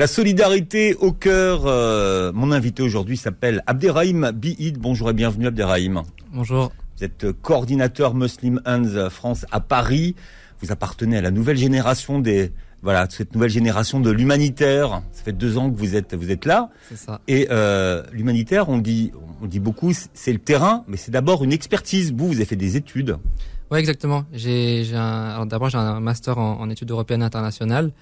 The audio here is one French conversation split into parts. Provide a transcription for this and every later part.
La solidarité au cœur. euh, mon invité aujourd'hui s'appelle Abderrahim Biid. Bonjour et bienvenue Abderrahim. Bonjour. Vous êtes coordinateur Muslim Hands France à Paris. Vous appartenez à la nouvelle génération des voilà cette nouvelle génération de l'humanitaire. Ça fait deux ans que vous êtes vous êtes là. C'est ça. Et euh, l'humanitaire, on dit on dit beaucoup, c'est le terrain, mais c'est d'abord une expertise. Vous, vous avez fait des études. Ouais, exactement. J'ai, d'abord j'ai un master en, en études européennes internationales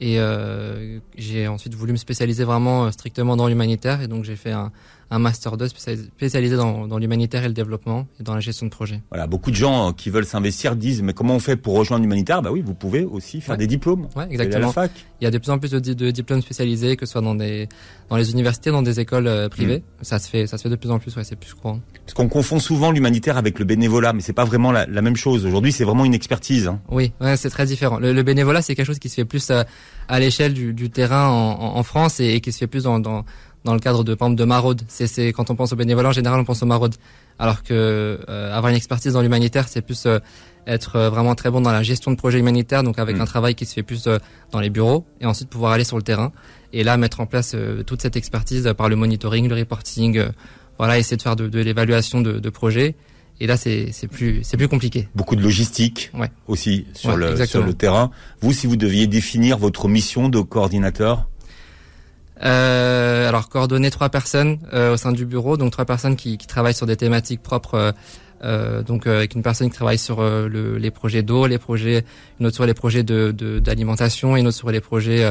et euh, j'ai ensuite voulu me spécialiser vraiment euh, strictement dans l'humanitaire. Et donc j'ai fait un, un master 2 spécialisé, dans, dans l'humanitaire et le développement et dans la gestion de projet. Voilà, beaucoup de gens qui veulent s'investir disent mais comment on fait pour rejoindre l'humanitaire? Bah oui, vous pouvez aussi faire Ouais. des diplômes. Ouais, à la exactement. fac. Il y a de plus en plus de, di- de diplômes spécialisés, que ce soit dans des dans les universités, dans des écoles euh, privées. Ça se fait ça se fait de plus en plus. Ouais, c'est plus courant. Parce qu'on confond souvent l'humanitaire avec le bénévolat, mais c'est pas vraiment la, la même chose. Aujourd'hui, c'est vraiment une expertise. hein. Oui, ouais, c'est très différent. Le, le bénévolat, c'est quelque chose qui se fait plus euh, à l'échelle du, du terrain en, en- en France et, et qui se fait plus dans, dans, dans le cadre de, par exemple, de maraude. C'est, c'est quand on pense au bénévolat, en général, on pense aux maraudes. Alors que euh, avoir une expertise dans l'humanitaire, c'est plus euh, être euh, vraiment très bon dans la gestion de projets humanitaires, donc avec Mm. un travail qui se fait plus euh, dans les bureaux, et ensuite pouvoir aller sur le terrain et là mettre en place euh, toute cette expertise par le monitoring, le reporting, euh, voilà, essayer de faire de, de l'évaluation de, de projets. Et là, c'est, plus, plus compliqué. Beaucoup de logistique Ouais. aussi sur Ouais, le exactement. sur le terrain. Vous, si vous deviez définir votre mission de coordinateur, Euh, alors coordonner trois personnes euh, au sein du bureau, donc trois personnes qui, qui travaillent sur des thématiques propres. euh, euh, donc euh, avec une personne qui travaille sur euh, le, les projets d'eau, les projets, une autre sur les projets de de- d'alimentation, et une autre sur les projets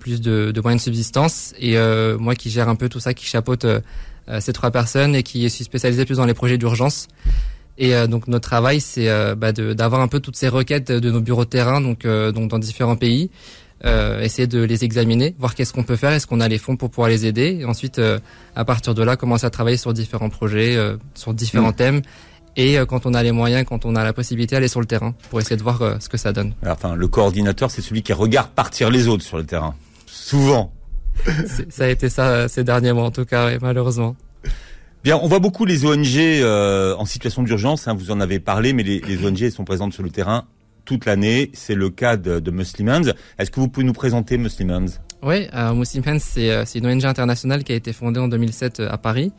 plus de, de moyens de subsistance. Et moi qui gère un peu tout ça, qui chapeaute ces trois personnes et qui suis spécialisé plus dans les projets d'urgence. Et euh, donc notre travail, c'est euh, bah, de- d'avoir un peu toutes ces requêtes de nos bureaux de terrain, donc, euh, donc dans différents pays, euh, essayer de les examiner, voir qu'est-ce qu'on peut faire, est-ce qu'on a les fonds pour pouvoir les aider, et ensuite euh, à partir de là commencer à travailler sur différents projets, euh, sur différents Mm. thèmes, et euh, quand on a les moyens, quand on a la possibilité, aller sur le terrain pour essayer de voir euh, ce que ça donne. Alors, enfin, le coordinateur, c'est celui qui regarde partir les autres sur le terrain. Souvent. Ça a été ça euh, ces derniers mois en tout cas, ouais, malheureusement. Bien, on voit beaucoup les ONG euh, en situation d'urgence. hein, vous en avez parlé, mais les, les ONG sont présentes sur le terrain toute l'année. C'est le cas de, de Muslim Hands. Est-ce que vous pouvez nous présenter Muslim Hands? Oui, euh, Muslim Hands, c'est euh, c'est une ONG internationale qui a été fondée en 2007 euh, à Paris.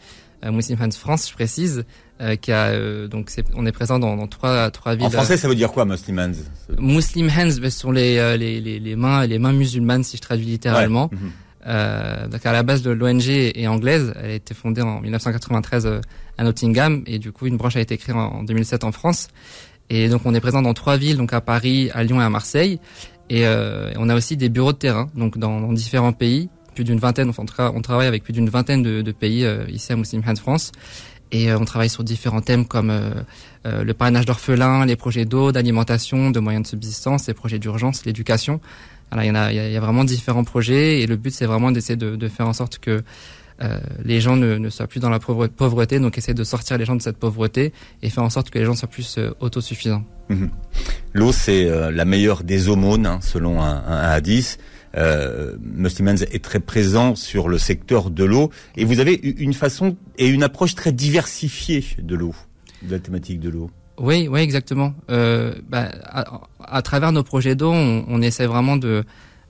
Euh, Muslim Hands France, je précise, euh, qui a euh, donc c'est- on est présent dans, dans trois trois villes. En français, ça veut dire quoi, Muslim Hands? Muslim hands, ben, ce sont les, euh, les, les, les mains, les mains musulmanes, si je traduis littéralement. Ouais. Mhm. Euh, donc à la base de l'ONG est anglaise, elle a été fondée en 1993 euh, à Nottingham et du coup une branche a été créée en, en 2007 en France. Et donc on est présent dans trois villes, donc à Paris, à Lyon et à Marseille. Et euh, on a aussi des bureaux de terrain, donc dans, dans différents pays, plus d'une vingtaine. Enfin, on travaille avec plus d'une vingtaine de, de pays euh, ici à Muslim Hands France. Et euh, on travaille sur différents thèmes comme euh, euh, le parrainage d'orphelins, les projets d'eau, d'alimentation, de moyens de subsistance, les projets d'urgence, l'éducation. Voilà, il y en a, il y a vraiment différents projets et le but c'est vraiment d'essayer de, de faire en sorte que euh, les gens ne, ne soient plus dans la pauvre- pauvreté, donc essayer de sortir les gens de cette pauvreté et faire en sorte que les gens soient plus euh, autosuffisants. L'eau, c'est euh, la meilleure des aumônes, hein, selon un, un hadith. Euh, Muslim Hands est très présent sur le secteur de l'eau. Et vous avez une façon et une approche très diversifiée de l'eau, de la thématique de l'eau. Oui, oui, exactement. Bah, à, à travers nos projets d'eau, on, on essaie vraiment de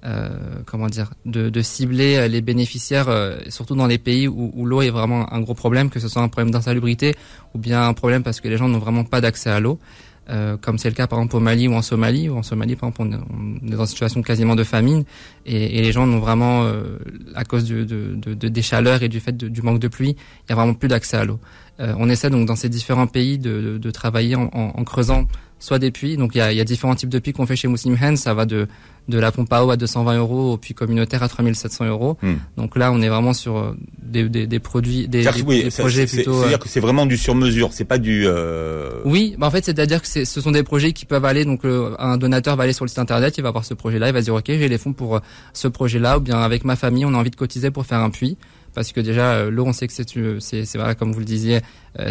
euh, comment dire, de, de cibler euh, les bénéficiaires, euh, surtout dans les pays où, où l'eau est vraiment un gros problème, que ce soit un problème d'insalubrité ou bien un problème parce que les gens n'ont vraiment pas d'accès à l'eau. Euh, comme c'est le cas par exemple au Mali ou en Somalie, ou en Somalie par exemple on est, on est dans une situation quasiment de famine et, et les gens n'ont vraiment, euh, à cause du- de, de, de- des chaleurs et du fait du manque de pluie, il y a vraiment plus d'accès à l'eau. Euh, on essaie donc dans ces différents pays de, travailler en, en creusant soit des puits, donc il y a, y a différents types de puits qu'on fait chez Muslim Hands, ça va de, de la pompe à eau à 220 euros au puits communautaire à 3700 euros. Hmm. Donc là on est vraiment sur euh, des, des, des produits, des, des- oui, projets plutôt... euh, C'est-à-dire que c'est vraiment du sur-mesure, c'est pas du. euh, oui, bah en fait, c'est-à-dire que ce sont des projets qui peuvent aller. Donc, euh, un donateur va aller sur le site internet, il va voir ce projet-là, il va dire ok, j'ai les fonds pour euh, ce projet-là, ou bien avec ma famille, on a envie de cotiser pour faire un puits, parce que déjà euh, l'eau, on sait que c'est euh, c'est c'est voilà, comme vous le disiez,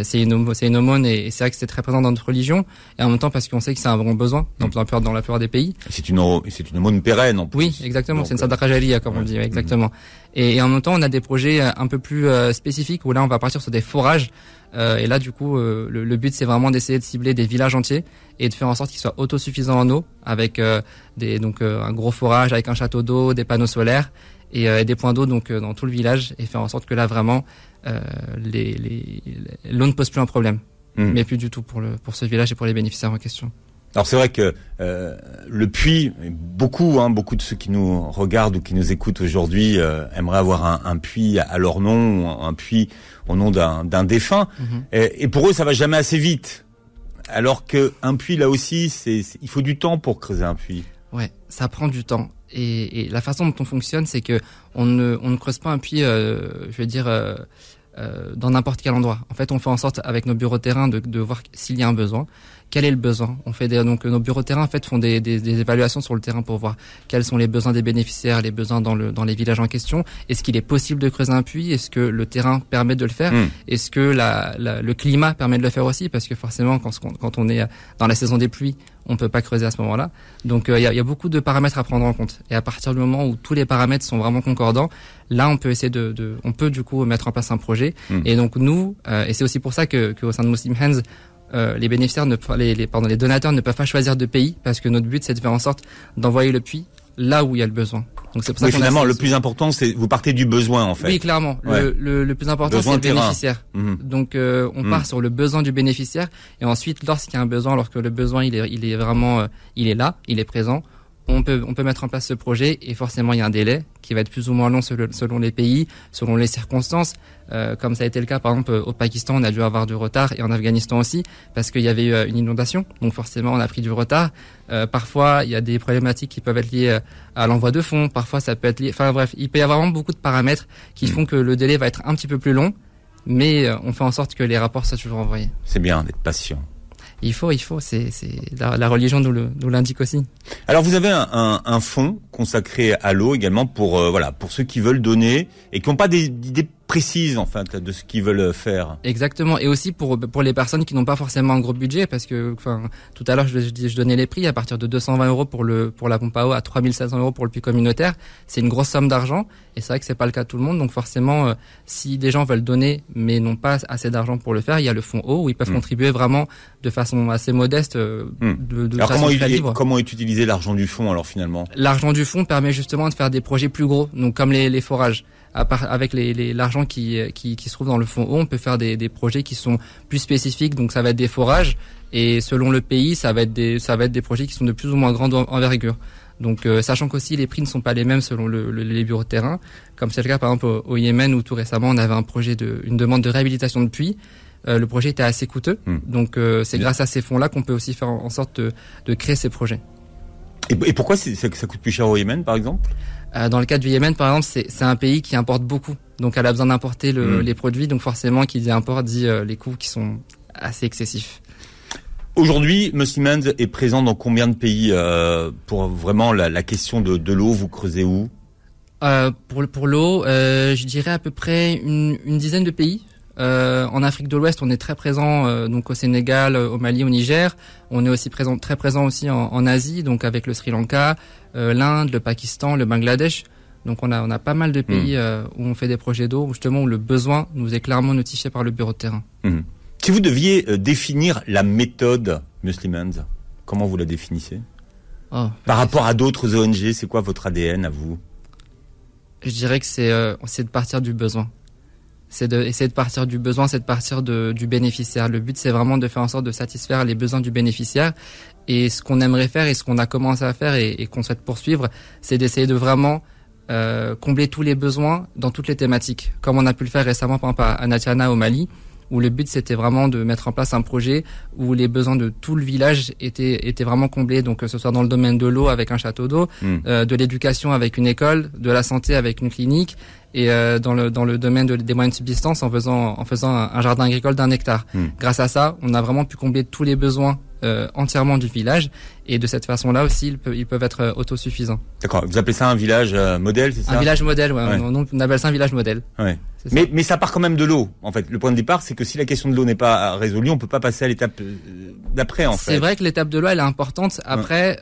c'est une, c'est une aumône et, c'est vrai que c'est très présent dans notre religion. Et en même temps parce qu'on sait que c'est un vrai besoin dans, la plupart, dans la plupart des pays. C'est une, c'est une aumône pérenne en plus. Oui, exactement. C'est une sadaqa jaliya comme on dit, exactement. Et, en même temps, on a des projets un peu plus spécifiques où là, on va partir sur des forages. et là, du coup, le, but, c'est vraiment d'essayer de cibler des villages entiers et de faire en sorte qu'ils soient autosuffisants en eau, avec des donc un gros forage, avec un château d'eau, des panneaux solaires et, euh, des points d'eau donc euh, dans tout le village et faire en sorte que là vraiment euh, les, les, l'eau ne pose plus un problème, hmm. mais plus du tout pour le pour ce village et pour les bénéficiaires en question. Alors c'est vrai que euh, le puits, beaucoup, hein, beaucoup de ceux qui nous regardent ou qui nous écoutent aujourd'hui euh, aimeraient avoir un, un, puits à leur nom, un puits au nom d'un, d'un défunt. Mhm. et, et, pour eux, ça va jamais assez vite. Alors que un puits, là aussi, c'est, il faut du temps pour creuser un puits. Ouais, ça prend du temps. Et, la façon dont on fonctionne, c'est que on ne, on creuse pas un puits, euh, je veux dire, euh, euh, dans n'importe quel endroit. En fait, on fait en sorte avec nos bureaux terrain de, de voir s'il y a un besoin, quel est le besoin. On fait des, donc nos bureaux terrain en fait font des, des, des, évaluations sur le terrain pour voir quels sont les besoins des bénéficiaires, les besoins dans le dans les villages en question. Est-ce qu'il est possible de creuser un puits? Est-ce que le terrain permet de le faire? Hmm. Est-ce que la, la, le climat permet de le faire aussi? Parce que forcément, quand, quand on est dans la saison des pluies, on peut pas creuser à ce moment-là. Donc euh, il y, a, y, a, beaucoup de paramètres à prendre en compte. Et à partir du moment où tous les paramètres sont vraiment concordants, là on peut essayer de, de on peut du coup mettre en place un projet. Hmm. Et donc nous, euh, et c'est aussi pour ça que, que au sein de Muslim Hands, euh, les bénéficiaires, ne, les, les, pardon, les donateurs ne peuvent pas choisir de pays parce que notre but c'est de faire en sorte d'envoyer le puits là où il y a le besoin. Donc c'est pour ça finalement le plus important c'est vous partez du besoin en fait. Oui clairement. Le, le, le, plus important c'est le bénéficiaire. Mhm. Donc euh, on mhm. part sur le besoin du bénéficiaire et ensuite lorsqu'il y a un besoin, lorsque le besoin il est il est vraiment euh, il est là, il est présent, on peut, on peut mettre en place ce projet et forcément il y a un délai qui va être plus ou moins long selon, les pays, selon les circonstances. Euh, comme ça a été le cas par exemple au Pakistan, on a dû avoir du retard et en Afghanistan aussi parce qu'il y avait eu euh, une inondation. Donc forcément on a pris du retard. Euh, parfois il y a des problématiques qui peuvent être liées à l'envoi de fonds. Parfois ça peut être lié. Enfin bref, il peut y avoir vraiment beaucoup de paramètres qui font que le délai va être un petit peu plus long, mais on fait en sorte que les rapports soient toujours envoyés. C'est bien d'être patient. Il faut, il faut. C'est, la, la, religion nous, l'indique aussi. Alors vous avez un, un, un fonds consacré à l'eau également pour euh, voilà pour ceux qui veulent donner et qui n'ont pas d'idées précises en fait de ce qu'ils veulent faire. Exactement et aussi pour pour les personnes qui n'ont pas forcément un gros budget parce que enfin tout à l'heure je, je, donnais les prix à partir de 220 euros pour le pour la pompe à eau à 3700 euros pour le puits communautaire c'est une grosse somme d'argent et c'est vrai que c'est pas le cas de tout le monde donc forcément euh, si des gens veulent donner mais n'ont pas assez d'argent pour le faire il y a le fonds eau où ils peuvent hmm. contribuer vraiment de façon assez modeste euh, hmm. de, de alors comment, libre. comment est utilisé l'argent du fonds alors finalement? L'argent du fonds permet justement de faire des projets plus gros, donc comme les, les forages. À part, avec l'argent les, qui, qui, qui, se trouve dans le fonds haut, on peut faire des, des projets qui sont plus spécifiques, donc ça va être des forages, et selon le pays, ça va être des, ça va être des projets qui sont de plus ou moins grande envergure. Donc, euh, sachant qu'aussi les prix ne sont pas les mêmes selon le, les bureaux de terrain, comme c'est le cas par exemple au, Yémen où tout récemment on avait un projet de, une demande de réhabilitation de puits. Euh, le projet était assez coûteux, hmm. donc euh, c'est grâce à ces fonds-là qu'on peut aussi faire en sorte de, de créer ces projets. Et, pourquoi ça, ça coûte plus cher au Yémen, par exemple? Dans le cas du Yémen, par exemple, c'est un pays qui importe beaucoup. Donc, elle a besoin d'importer le, hmm. les produits. Donc, forcément, qui dit import dit euh, les coûts qui sont assez excessifs. Aujourd'hui, Muslimans est présent dans combien de pays euh, pour vraiment la, la question de, de l'eau Vous creusez où? Euh, Pour, pour l'eau, euh, je dirais à peu près une, une dizaine de pays. Euh, en Afrique de l'Ouest, on est très présent euh, donc au Sénégal, au Mali, au Niger. On est aussi présent, très présent aussi en, en Asie, donc avec le Sri Lanka, euh, l'Inde, le Pakistan, le Bangladesh. Donc on a on a pas mal de hmm. pays où on fait des projets d'eau, justement où le besoin nous est clairement notifié par le bureau de terrain. Hmm. Si vous deviez définir la méthode Muslimans, comment vous la définissez? Oh, Par rapport à d'autres ONG, c'est quoi votre ADN à vous? Je dirais que c'est c'est de partir du besoin c'est d'essayer de, de partir du besoin, c'est de partir de, du bénéficiaire. Le but, c'est vraiment de faire en sorte de satisfaire les besoins du bénéficiaire. Et ce qu'on aimerait faire et ce qu'on a commencé à faire et, et qu'on souhaite poursuivre, c'est d'essayer de vraiment euh, combler tous les besoins dans toutes les thématiques, comme on a pu le faire récemment par exemple à Natiana au Mali où le but c'était vraiment de mettre en place un projet où les besoins de tout le village étaient étaient vraiment comblés donc que ce soit dans le domaine de l'eau avec un château d'eau hmm. euh, de l'éducation avec une école de la santé avec une clinique et euh, dans le dans le domaine de, des moyens de subsistance en faisant en faisant un, jardin agricole d'un hectare hmm. grâce à ça on a vraiment pu combler tous les besoins euh, entièrement du village et de cette façon-là aussi ils peuvent, ils peuvent être euh, autosuffisants. D'accord. Vous appelez ça un village euh, modèle, c'est ça? Un village modèle, ouais. On, on, appelle ça un village modèle. Ouais. Mais, mais ça part quand même de l'eau. En fait, le point de départ, c'est que si la question de l'eau n'est pas résolue, on peut pas passer à l'étape d'après. En fait. C'est vrai que l'étape de l'eau, elle est importante. Après,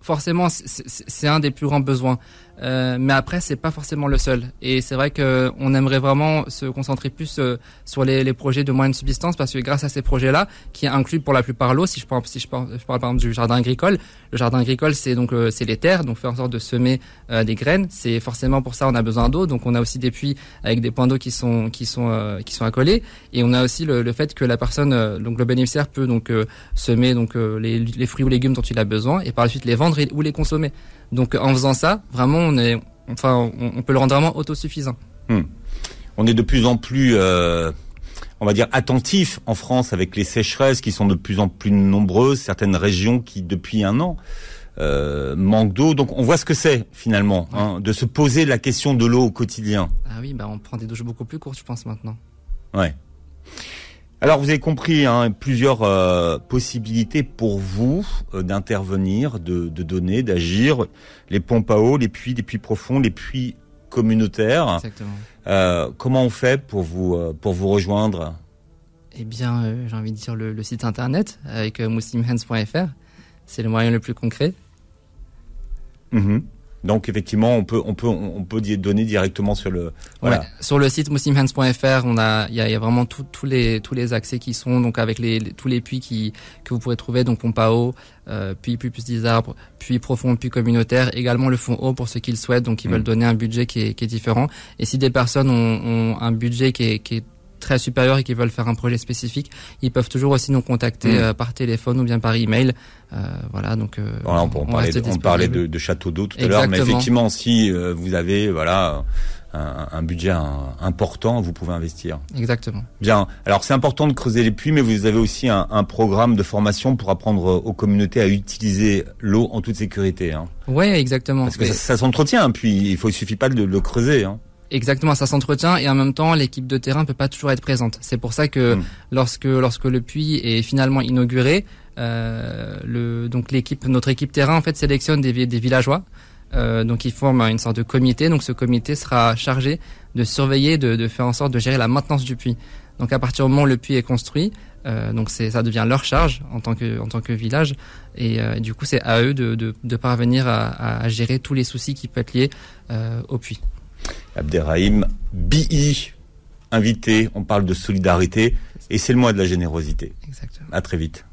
forcément, c'est un des plus grands besoins. Euh, mais après, c'est pas forcément le seul. Et c'est vrai que on aimerait vraiment se concentrer plus euh, sur les, les, projets de moyenne subsistance parce que grâce à ces projets-là, qui incluent pour la plupart l'eau, si je parle, si je parle, je parle, par exemple du jardin agricole, le jardin agricole, c'est donc euh, c'est les terres, donc faire en sorte de semer euh, des graines. C'est forcément pour ça on a besoin d'eau. Donc on a aussi des puits avec des points d'eau qui sont qui sont qui sont accolés. Et on a aussi le, le fait que la personne, donc le bénéficiaire peut donc semer donc les, les fruits ou légumes dont il a besoin et par la suite les vendre ou les consommer. Donc en faisant ça, vraiment, on est, enfin, on, peut le rendre vraiment autosuffisant. Hmm. On est de plus en plus, euh, on va dire, attentif en France avec les sécheresses qui sont de plus en plus nombreuses, certaines régions qui depuis un an euh, manquent d'eau. Donc on voit ce que c'est finalement, hein, de se poser la question de l'eau au quotidien. Ah oui, bah on prend des douches beaucoup plus courtes, je pense maintenant. Ouais. Alors vous avez compris hein, plusieurs euh, possibilités pour vous euh, d'intervenir, de, donner, d'agir. Les pompes à eau, les puits, les puits profonds, les puits communautaires. Exactement. Euh, comment on fait pour vous pour vous rejoindre? Eh bien, j'ai envie de dire le, site internet avec muslimhands.fr. C'est le moyen le plus concret. Mm-hmm. Donc effectivement, on peut on peut on peut donner directement sur le voilà. sur le site muslimhands.fr, on a il y a, y a, vraiment tous les tous les accès qui sont donc avec les, tous les puits qui que vous pourrez trouver donc pompe à eau, euh, puis plus plus des arbres, puis profond, puis communautaire, également le fonds eau pour ceux qui le souhaitent donc ils veulent mm. donner un budget qui est, qui est différent. Et si des personnes ont, ont un budget qui est, qui est très supérieurs et qui veulent faire un projet spécifique, ils peuvent toujours aussi nous contacter mm. euh, par téléphone ou bien par email. Euh, voilà, donc euh, voilà, on, on, parlait, on parlait de, de château d'eau tout à l'heure, mais effectivement, si euh, vous avez voilà un, un budget important, vous pouvez investir. Exactement. Bien. Alors c'est important de creuser les puits, mais vous avez aussi un, un, programme de formation pour apprendre aux communautés à utiliser l'eau en toute sécurité. Hein. Oui, exactement. Parce que ça, ça s'entretient, puis il faut il suffit pas de le creuser. Hein. Exactement, ça s'entretient et en même temps l'équipe de terrain peut pas toujours être présente. C'est pour ça que hmm. lorsque lorsque le puits est finalement inauguré, euh, le donc l'équipe notre équipe terrain en fait sélectionne des, des villageois. Euh, donc ils forment une sorte de comité. Donc ce comité sera chargé de surveiller, de, de faire en sorte de gérer la maintenance du puits. Donc à partir du moment où le puits est construit, euh, donc c'est ça devient leur charge en tant que en tant que village et euh, du coup c'est à eux de, de, de parvenir à, à, gérer tous les soucis qui peuvent être liés euh, au puits. Abderrahim BI, invité. On parle de solidarité et c'est le mois de la générosité. Exactement. À très vite.